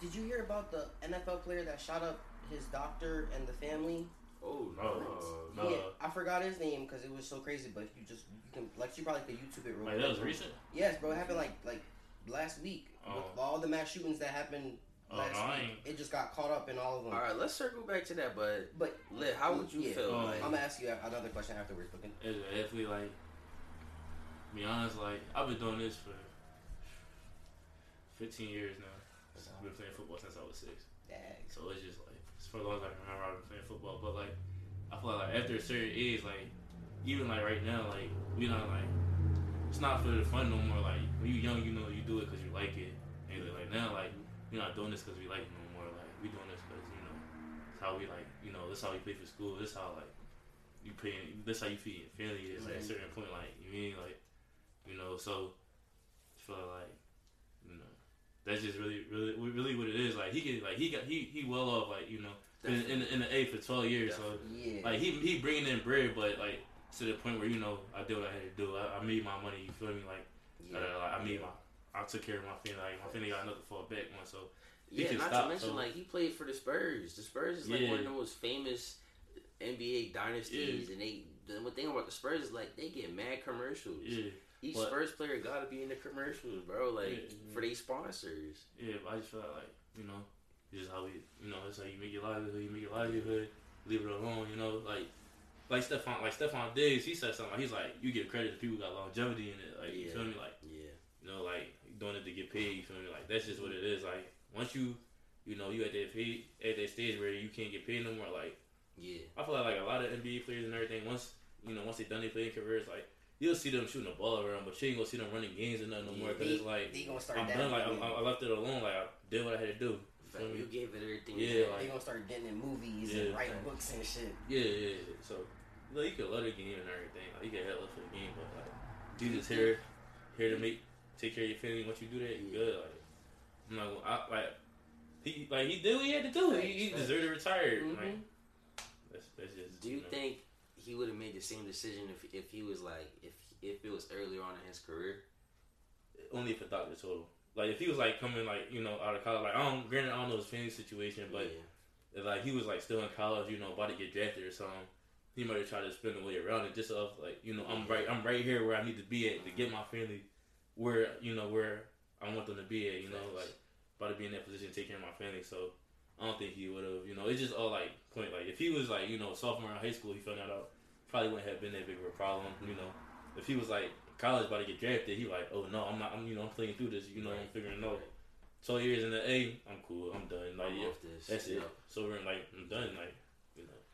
Did you hear about the NFL player that shot up his doctor and the family? Oh Oh, no. no. Yeah, I forgot his name because it was so crazy. But you just you can like you probably could YouTube it real like quick. that was recent. Yes, bro. It happened like like last week with Oh. all the mass shootings that happened Oh, last no, I week. ain't- It just got caught up in all of them. All right, let's circle back to that. But But Lit, how would you Yeah. feel? Um, like, I'm gonna ask you another question afterwards. But can, As an athlete, like, be honest, like I've been doing this for 15 years now. I've been playing football since I was six. Dang. So it's just like it's for as long as I can remember I've been playing football. But like I feel like after a certain age, like even like right now, like we not like it's not for the fun no more. Like when you young, you know you do it because you like it. And like now, like we're not doing this because we like it no more. Like we doing this because you know it's how we like you know this how we pay for school. This how like you pay. This how you feed your family is at a certain point. Like you mean like you know so feel like you know that's just really, really, really what it is. Like he get, like he got, he he well off. Like you know, in, in, in the A for twelve years. So Yeah. like he he bringing in bread, but like to the point where you know I did what I had to do. I, I made my money. You feel me? Like, yeah. uh, like I made my, I took care of my family. Like my family got nothing to fall back on. So Yeah, not stop, to mention so- like he played for the Spurs. The Spurs is like Yeah. one of the most famous NBA dynasties, and they. The one thing about the Spurs is like they get mad commercials. yeah, Each but- Spurs player got to be in the commercials, bro. Like Yeah. for their sponsors. yeah. But I just feel like you know, this is how we, you know, it's how you make your livelihood. You make your livelihood. Leave it alone. You know, like. Like Stefan, like Stefon Diggs, he said something. He's like, "You give credit to people who got longevity in it." Like, you Yeah. feel me? Like, Yeah. you know, like doing it to get paid. You feel me? Like that's just what it is. Like once you, you know, you at that pay, at that stage where you can't get paid no more. Like Yeah. I feel like, like a lot of NBA players and everything. Once you know, once they done their playing careers, like you'll see them shooting the ball around, but you ain't gonna see them running games or nothing no more. Cause they, it's like they gonna start I'm done. Like I, movie. I left it alone. Like I did what I had to do. Like, Feel you gave it everything. Yeah, you like- they gonna start getting in movies Yeah. and writing books and shit. Yeah, yeah, yeah. So you, you can love the game and everything. Like you can hell for the game, but like you just here, here to make take care of your family. Once you do that, you good. Like I'm not gonna, I, like he like he did what he had to do. He, he deserved to retire. Mhm. Like that's that's just. Do you know. think he would have made the same decision if if he was like if if it was earlier on in his career? only if a doctor told him? Like if he was like coming like you know out of college, like I don't granted I don't know his family situation, but yeah. if, like he was like still in college, you know, about to get drafted or something. He might have tried to spin the way around it just off like you know I'm right I'm right here where I need to be at to get my family where you know where I want them to be at you know like about to be in that position to take care of my family. So I don't think he would have you know it's just all like point like if he was like you know sophomore in high school he found out probably wouldn't have been that big of a problem you know. If he was like college about to get drafted he like oh no I'm not I'm you know I'm playing through this you know I'm figuring it out. Twelve years in the A I'm cool I'm done like I'm yeah that's it. Yep. so we're like I'm done like.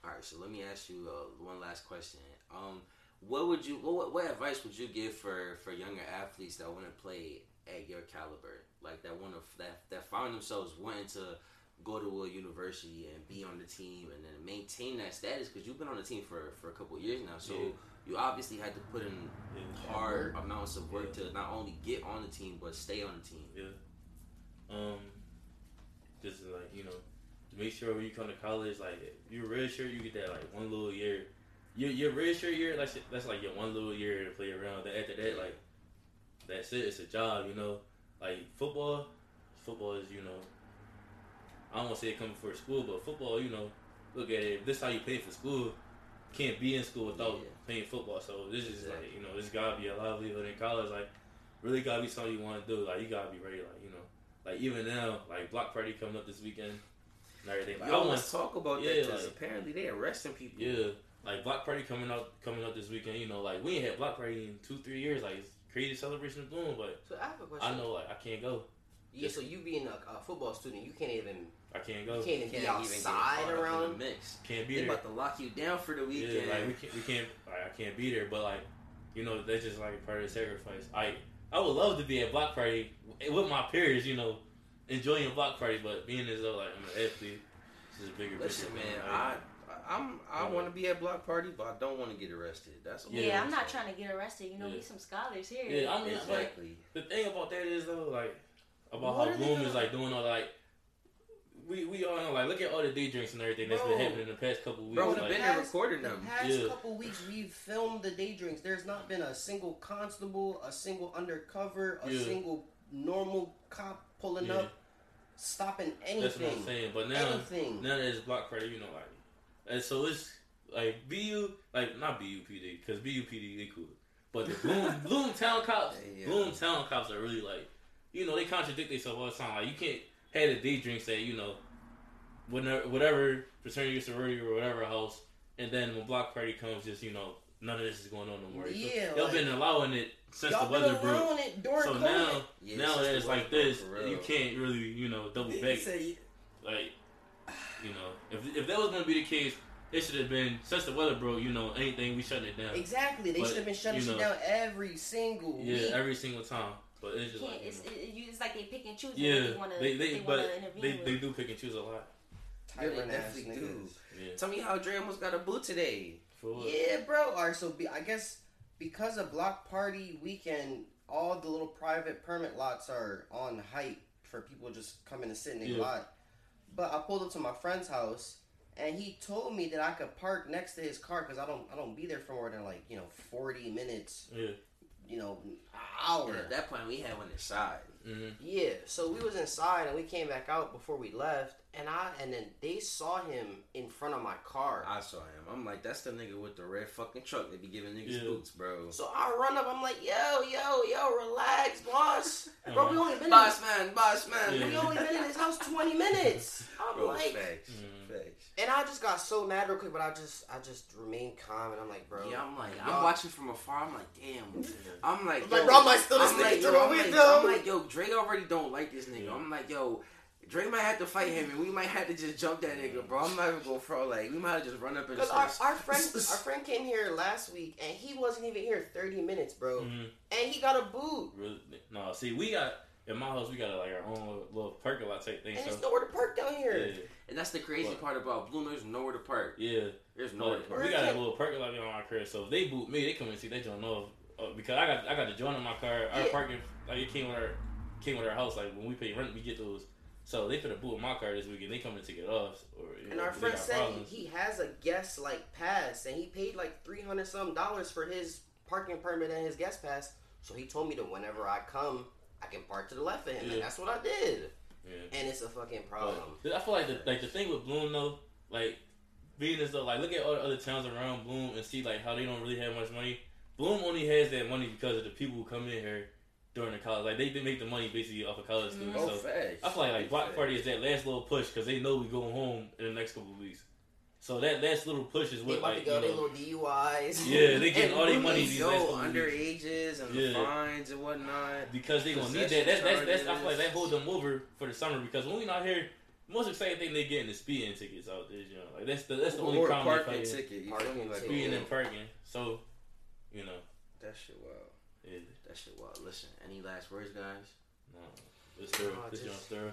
All right, so let me ask you uh, one last question. Um, what would you what, what advice would you give for for younger athletes that want to play at your caliber, like that want to that that found themselves wanting to go to a university and be on the team and then maintain that status because you've been on the team for for a couple of years now, so Yeah. you obviously had to put in Yeah. hard amounts of work Yeah. to not only get on the team but stay on the team. Yeah. Um, just like you know, to make sure when you come to college, like you're real sure you get that like one little year. Your your real sure year, that's that's like your one little year to play around. Then after that, like that's it. It's a job, you know. Like football, football is you know. I don't want to say it coming for school, but football, you know, look at it. If this how you pay for school, can't be in school without Yeah. playing football. So this is Exactly. like you know, this gotta be a livelihood in college. Like really gotta be something you want to do. Like you gotta be ready. Like you know, like even now, like block party coming up this weekend and everything. Like, Yo, I want, let's talk about Yeah, that because like- apparently they arresting people. yeah, like block party coming up coming up this weekend. You know, like we ain't had block party in two three years. Like it's crazy celebration of doing, but So I have a question. I know like I can't go. Yeah, so you being a, a football student, you can't even I can't you go. can't even Can't be even get outside caught up the around. mix. Can't be They there. about to lock you down for the weekend. Yeah, like we can't, we can't, like, I can't be there. But like, you know, that's just like part of the sacrifice. I, I would love to be at block party with my peers. You know, enjoying a block party, but being as though like I'm an athlete, this is a bigger Listen, picture. man, I, I'm, I want to be at block party, but I don't want to get arrested. That's all Yeah, Yeah, I'm not trying to get arrested. You know, Yeah. we some scholars here. Yeah, I mean, like, Exactly. the thing about that is though, like, about What how are Bloom is like doing all like. We, we all know like look at all the day drinks and everything that's Bro. been happening in the past couple weeks. Bro, the we've like, been there past- recording the them. past Yeah. couple weeks, we've filmed the day drinks. There's not been a single constable, a single undercover, a Yeah. single normal cop pulling Yeah. up, stopping anything. that's what I'm saying. But now anything. now that it's block party, you know, like, and so it's like BU, like not BUPD, because BUPD they cool, but the Bloom Bloom Town cops, Yeah. Bloom Town cops are really like, you know, they contradict themselves all the time. Like you can't have a day drink say, you know, whatever, whatever fraternity or sorority or whatever house, and then when block party comes, just you know, none of this is going on no more. Yeah, they've like- been allowing it since Y'all the been weather broke. allowing it during So COVID. now, Yeah, now that it's like this, you can't really, you know, double He back. said- Like, you know, if if that was gonna be the case, it should have been since the weather broke. You know, anything we shutting it down. Exactly. They should have been shutting you shit know- down every single Yeah, week. every single time. But it's just Can't, like, you it's, know. it, you- it's like they pick and choose yeah, what they want to they they, they but intervene they with. they do pick and choose a lot. Yeah, they Tyrant definitely niggas. do. Yeah, Tell me how Dre almost got a boot today. for what? Yeah, bro. All right, so be, I guess because of block party weekend, all the little private permit lots are on hype for people just coming and sit in their Yeah. lot. But I pulled up to my friend's house, and he told me that I could park next to his car because I don't I don't be there for more than like you know forty minutes, Yeah. you know, hour. At that point, we had one inside. Mm-hmm. Yeah, so we was inside and we came back out before we left, and I and then they saw him in front of my car. I saw him. I'm like, that's the nigga with the red fucking truck that be giving niggas Yeah. boots, bro. So I run up, I'm like, yo, yo, yo, relax, boss. Bro, we only been in Boss man, boss man. Yeah. we only been in this house 20 minutes. I'm Bro, like, facts, Mhm. facts. and I just got so mad real quick, but I just, I just remained calm, and I'm like, bro. Yeah, I'm like, y'all- I'm watching from afar. I'm like, damn. I'm like, I'm like, yo, bro, I'm like, still this I'm nigga like, yo, what I'm like. I'm like, yo, Dre already don't like this nigga. Yeah. I'm like, yo, Dre might have to fight him, and we might have to just jump that nigga, bro. I'm not even going for like, we might have just run up and Because just. our, our friend, our friend came here last week, and he wasn't even here 30 minutes, bro. hmm And he got a boot, Really? No, see, we got in my house. We got like our own little, little parking lot type thing. and So there's nowhere to park down here. yeah, and that's the crazy What? part about Bloom. There's nowhere to park. yeah. There's nowhere to park. we got a little parking lot on our crib, so if they boot me, they come and see. They don't know uh, because I got I got the joint in my car. Our Yeah. parking like it came with our came with our house. Like when we pay rent, we get those. So they put a boot my car this weekend. They coming to it off. Or, And know, our friend said problems. he has a guest like pass, and he paid like three hundred some dollars for his parking permit and his guest pass. So he told me that whenever I come, I can park to the left of him, Yeah. and that's what I did. Yeah. And it's a fucking problem. But I feel like the like the thing with Bloom though, like being as though like look at all the other towns around Bloom and see like how they don't really have much money. Bloom only has that money because of the people who come in here during the college. Like they, they make the money basically off of college mm-hmm. students. Oh, So facts. I feel like like block Facts. party is that last little push because they know we going home in the next couple of weeks. So that last little push is what about like to go you their know, little DUIs. Yeah, they getting all their money these Yo, last couple weeks. underages and the Yeah. fines and whatnot. because they gonna need that. That's that's, that's I feel like charges. that hold them over for the summer because when we not here, the most exciting thing they getting is speeding tickets out there. You know, like that's the that's the only or crime they parking fighting. ticket. You Parking? Like. Speeding and parking. So, you know, That shit wild. Yeah, That shit wild. Listen, any last words, guys? no, it's thorough. No, This just- joint's thorough.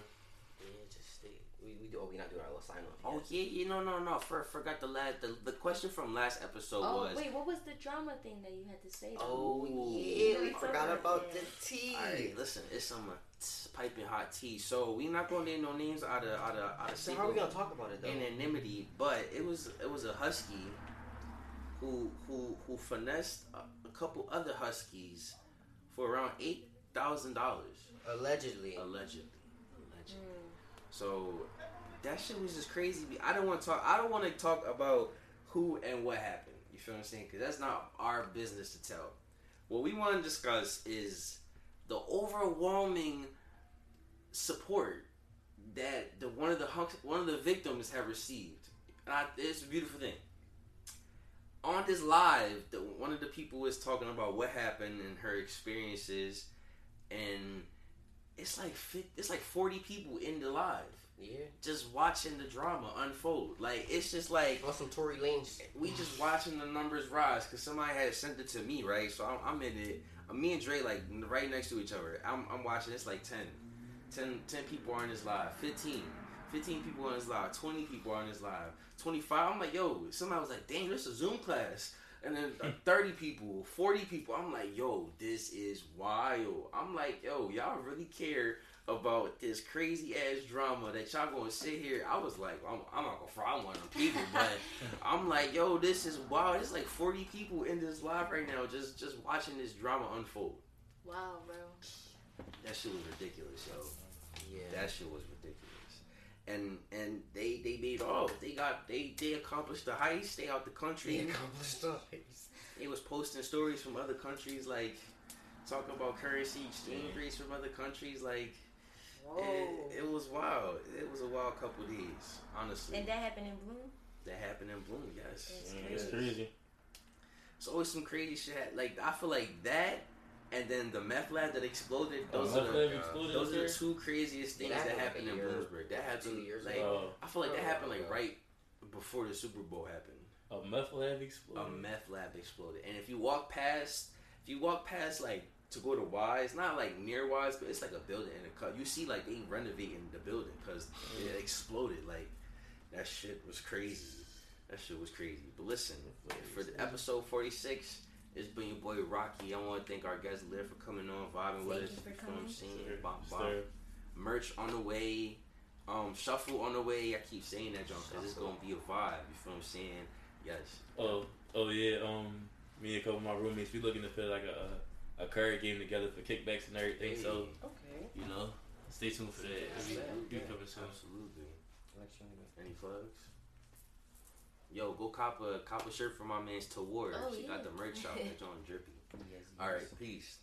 Yeah, just stay. We, we do. Oh, we not doing our little sign off. Oh yeah, yeah, no, no, no. For, forgot the last. The, the question from last episode oh was. wait, what was the drama thing that you had to say? though? Oh Ooh. yeah, we forgot about there. the tea. Alright, listen, it's some uh, piping hot tea. So we not gonna name no names out of out of out of So how are we gonna talk about it though? anonymity, but it was it was a husky who who who finessed a, a couple other huskies for around eight thousand dollars Allegedly. allegedly. Allegedly. Mm. So that shit was just crazy. I don't want to talk. I don't want to talk about who and what happened. You feel what I'm saying? Because that's not our business to tell. What we want to discuss is the overwhelming support that the one of the hunks, one of the victims have received. And I, it's a beautiful thing. On this live, the, one of the people was talking about what happened and her experiences, and it's like it's like forty people in the live Yeah. just watching the drama unfold. Like it's just like On some Tory Lanez. we just watching the numbers rise because somebody had sent it to me, right? So I'm, I'm in it. Uh, me and Dre like right next to each other. I'm, I'm watching. It's like 10. 10, 10 people are in this live. 15. 15 people on this live. 20 people on this live. 25. I'm like, yo, somebody was like, damn, this is a Zoom class. And then uh, 30 people, 40 people. I'm like, yo, this is wild. I'm like, yo, y'all really care about this crazy ass drama that y'all gonna sit here. I was like, I'm, I'm not gonna fry one of them people, but I'm like, yo, this is wild. It's like 40 people in this live right now, just just watching this drama unfold. Wow, bro. That shit was ridiculous, yo. Yeah. That shit was ridiculous. And and they they made off. They got they they accomplished the heist. They out the country. They accomplished the They was posting stories from other countries, like talking about currency exchange rates from other countries. Like it, it was wild. It was a wild couple days, honestly. and that happened in Bloom. that happened in Bloom, yes. That's Yeah, crazy. It's crazy. It's always some crazy shit. Like I feel like that, and then the meth lab that exploded. Those Oh, are the uh, exploded those are the two craziest things That that happened happened like in a Bloomsburg. That happened two years like ago. Oh, I feel like that Oh, happened like yeah. right before the Super Bowl happened. a meth lab exploded. a meth lab exploded. And if you walk past, if you walk past like to go to Wise, not like near Wise, but it's like a building in a cut. You see like they renovating the building because it exploded. Like that shit was crazy. That shit was crazy. But listen, for the episode forty six. It's been your boy Rocky. I want to thank our guest Liv for coming on, vibing with Thank us. you for know what I'm saying? Sir, Bom, bom. sir. Merch on the way. Um, shuffle on the way. I keep saying that, John, because it's gonna be a vibe. You feel what I'm saying? Yes. Oh, oh yeah. Um, me and a couple of my roommates, we looking to put like a a card game together for kickbacks and everything. So Okay. you know, stay tuned for that. It'll be, Yeah, it'll yeah. coming soon. Absolutely. Any plugs? yo, go cop a cop a shirt for my man's Tawar. Oh, she yeah. got the merch shop. that's on drippy. Yes, yes. peace.